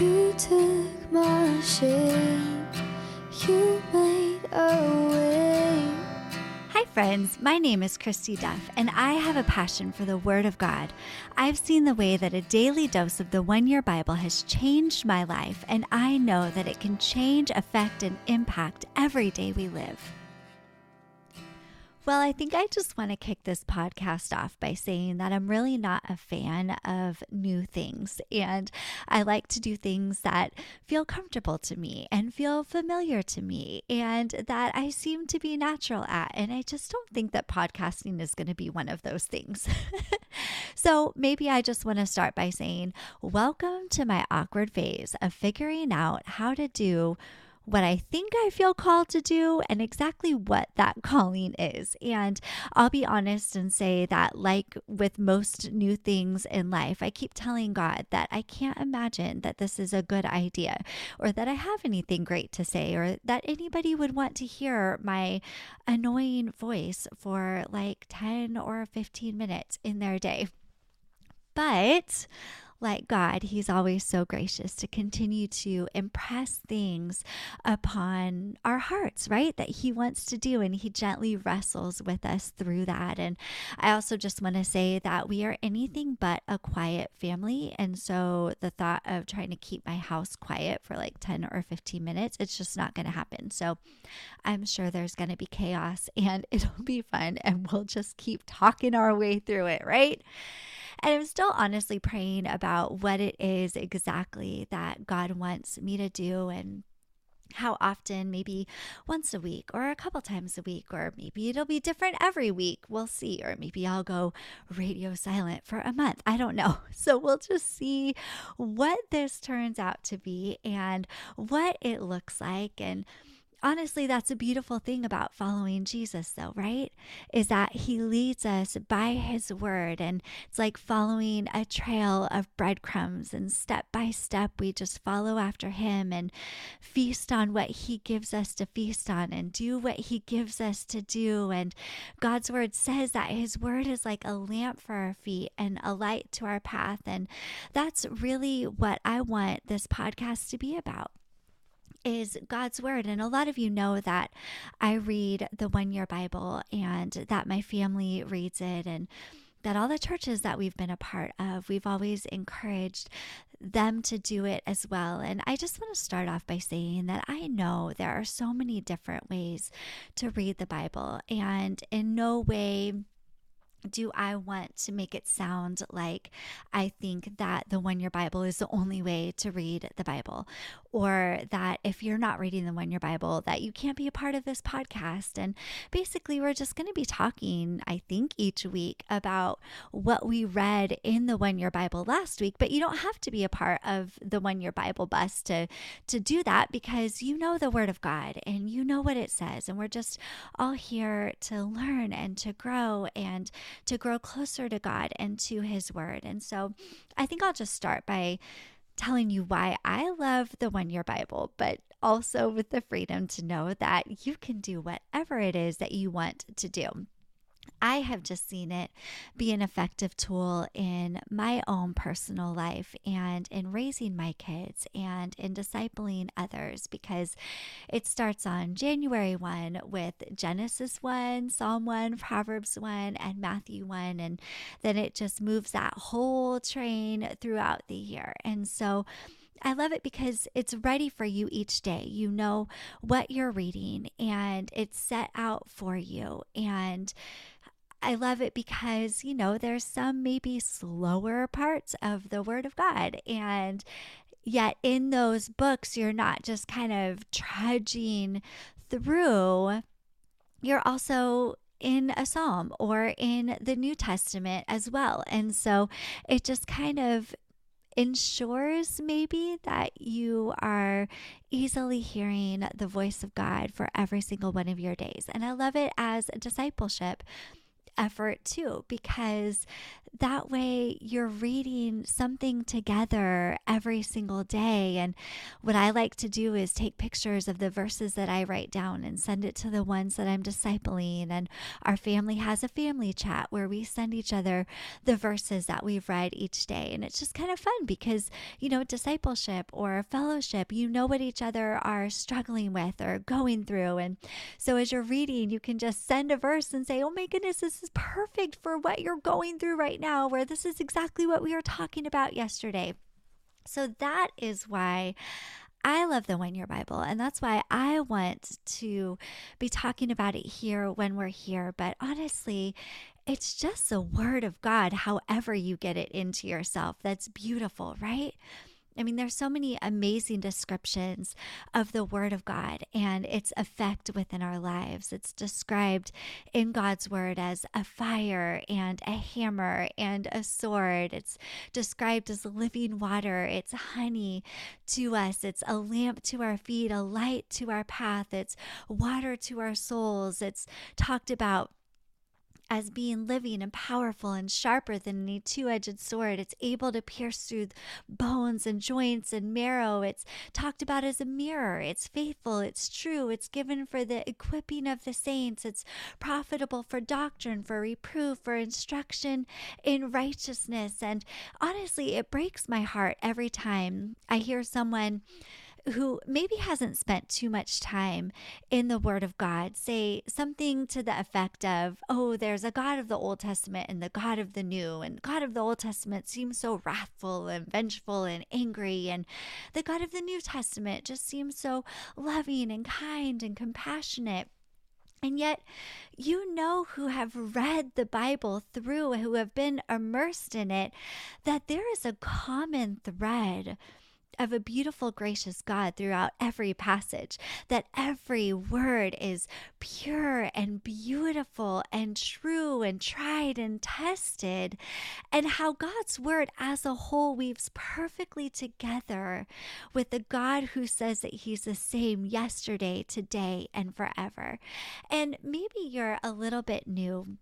You took my shame, you made a way. Hi, friends. My name is Christy Duff, and I have a passion for the Word of God. I've seen the way that a daily dose of the One Year Bible has changed my life, and I know that it can change, affect, and impact every day we live. Well, I think I just want to kick this podcast off by saying that I'm really not a fan of new things. And I like to do things that feel comfortable to me and feel familiar to me and that I seem to be natural at. And I just don't think that podcasting is going to be one of those things. so maybe I just want to start by saying, Welcome to my awkward phase of figuring out how to do what I think I feel called to do and exactly what that calling is. And I'll be honest and say that, like with most new things in life, I keep telling God that I can't imagine that this is a good idea or that I have anything great to say or that anybody would want to hear my annoying voice for like 10 or 15 minutes in their day. But like God, He's always so gracious to continue to impress things upon our hearts, right? That He wants to do. And He gently wrestles with us through that. And I also just want to say that we are anything but a quiet family. And so the thought of trying to keep my house quiet for like 10 or 15 minutes, it's just not going to happen. So I'm sure there's going to be chaos and it'll be fun. And we'll just keep talking our way through it, right? And I'm still honestly praying about what it is exactly that God wants me to do and how often, maybe once a week or a couple times a week, or maybe it'll be different every week. We'll see. Or maybe I'll go radio silent for a month. I don't know. So we'll just see what this turns out to be and what it looks like. And honestly, that's a beautiful thing about following Jesus, though, right? Is that he leads us by his word. And it's like following a trail of breadcrumbs. And step by step, we just follow after him and feast on what he gives us to feast on and do what he gives us to do. And God's word says that his word is like a lamp for our feet and a light to our path. And that's really what I want this podcast to be about is God's Word. And a lot of you know that I read the One Year Bible and that my family reads it and that all the churches that we've been a part of, we've always encouraged them to do it as well. And I just want to start off by saying that I know there are so many different ways to read the Bible, and in no way do I want to make it sound like I think that the one year Bible is the only way to read the Bible, or that if you're not reading the one year Bible, that you can't be a part of this podcast. And basically, we're just going to be talking, I think, each week about what we read in the one year Bible last week. But you don't have to be a part of the one year Bible bus to to do that because you know the Word of God and you know what it says, and we're just all here to learn and to grow and to grow closer to God and to His Word. And so I think I'll just start by telling you why I love the one year Bible, but also with the freedom to know that you can do whatever it is that you want to do. I have just seen it be an effective tool in my own personal life and in raising my kids and in discipling others because it starts on January 1 with Genesis 1, Psalm 1, Proverbs 1, and Matthew 1. And then it just moves that whole train throughout the year. And so, I love it because it's ready for you each day. You know what you're reading and it's set out for you. And I love it because, you know, there's some maybe slower parts of the Word of God. And yet, in those books, you're not just kind of trudging through, you're also in a psalm or in the New Testament as well. And so it just kind of ensures maybe that you are easily hearing the voice of God for every single one of your days. And I love it as a discipleship effort too because that way you're reading something together every single day. And what I like to do is take pictures of the verses that I write down and send it to the ones that I'm discipling. And our family has a family chat where we send each other the verses that we've read each day. And it's just kind of fun because, you know, discipleship or fellowship, you know what each other are struggling with or going through. And so as you're reading, you can just send a verse and say, oh my goodness, this is perfect for what you're going through right now, where this is exactly what we were talking about yesterday. So that is why I love the One Year Bible, and that's why I want to be talking about it here when we're here. But honestly, it's just the Word of God, however you get it into yourself. That's beautiful, right? I mean, there's so many amazing descriptions of the Word of God and its effect within our lives. It's described in God's Word as a fire and a hammer and a sword. It's described as living water. It's honey to us. It's a lamp to our feet, a light to our path. It's water to our souls. It's talked about as being living and powerful and sharper than any two edged sword. It's able to pierce through bones and joints and marrow. It's talked about as a mirror. It's faithful. It's true. It's given for the equipping of the saints. It's profitable for doctrine, for reproof, for instruction in righteousness. And honestly, it breaks my heart every time I hear someone who maybe hasn't spent too much time in the Word of God say something to the effect of, oh, there's a God of the Old Testament and the God of the New, and God of the Old Testament seems so wrathful and vengeful and angry, and the God of the New Testament just seems so loving and kind and compassionate. And yet, you know who have read the Bible through, who have been immersed in it, that there is a common thread of a beautiful, gracious God throughout every passage, that every word is pure and beautiful and true and tried and tested, and how God's word as a whole weaves perfectly together with the God who says that He's the same yesterday, today, and forever. And maybe you're a little bit new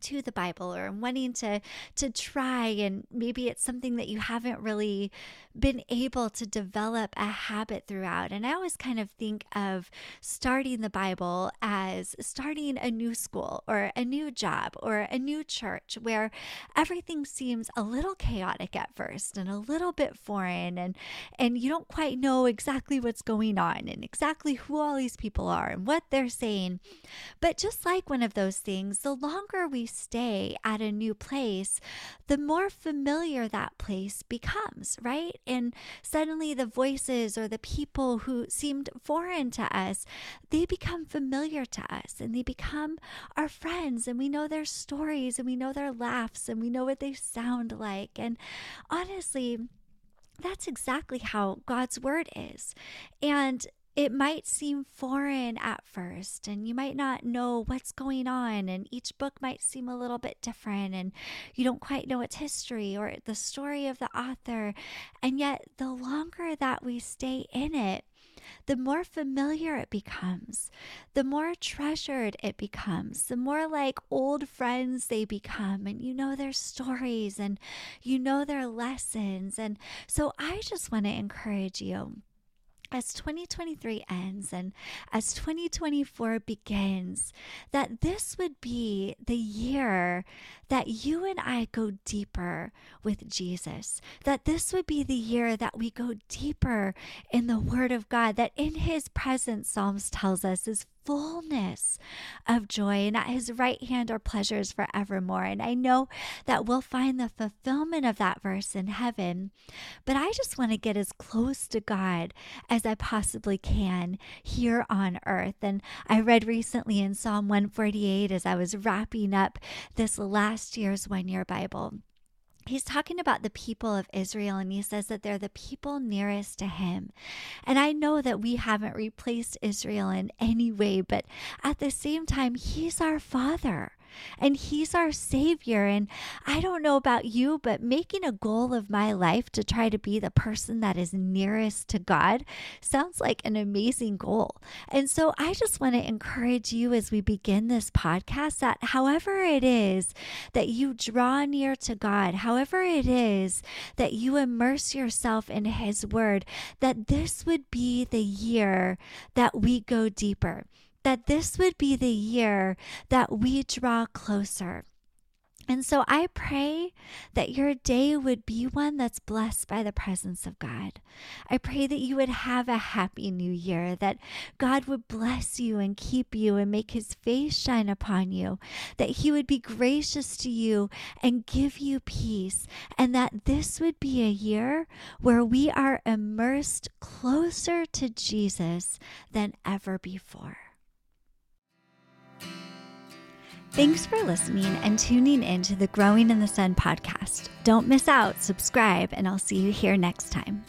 to the Bible or wanting to to try and maybe it's something that you haven't really been able to develop a habit throughout. And I always kind of think of starting the Bible as starting a new school or a new job or a new church where everything seems a little chaotic at first and a little bit foreign and and you don't quite know exactly what's going on and exactly who all these people are and what they're saying. But just like one of those things, the longer we stay at a new place, the more familiar that place becomes, right? And suddenly the voices or the people who seemed foreign to us, they become familiar to us and they become our friends and we know their stories and we know their laughs and we know what they sound like. And honestly, that's exactly how God's word is. And it might seem foreign at first, and you might not know what's going on, and each book might seem a little bit different, and you don't quite know its history or the story of the author. And yet, the longer that we stay in it, the more familiar it becomes, the more treasured it becomes, the more like old friends they become, and you know their stories and you know their lessons. And so I just want to encourage you as 2023 ends and as 2024 begins, that this would be the year that you and I go deeper with Jesus, that this would be the year that we go deeper in the Word of God, that in His presence, Psalms tells us, is fullness of joy, and at his right hand are pleasures forevermore. And I know that we'll find the fulfillment of that verse in heaven, but I just want to get as close to God as I possibly can here on earth. And I read recently in Psalm 148 as I was wrapping up this last year's one year Bible he's talking about the people of Israel and he says that they're the people nearest to him. And I know that we haven't replaced Israel in any way, but at the same time, he's our father. And He's our Savior. And I don't know about you, but making a goal of my life to try to be the person that is nearest to God sounds like an amazing goal. And so I just want to encourage you as we begin this podcast that however it is that you draw near to God, however it is that you immerse yourself in His Word, that this would be the year that we go deeper that this would be the year that we draw closer. And so I pray that your day would be one that's blessed by the presence of God. I pray that you would have a happy new year, that God would bless you and keep you and make his face shine upon you, that he would be gracious to you and give you peace, and that this would be a year where we are immersed closer to Jesus than ever before. Thanks for listening and tuning in to the Growing in the Sun podcast. Don't miss out, subscribe, and I'll see you here next time.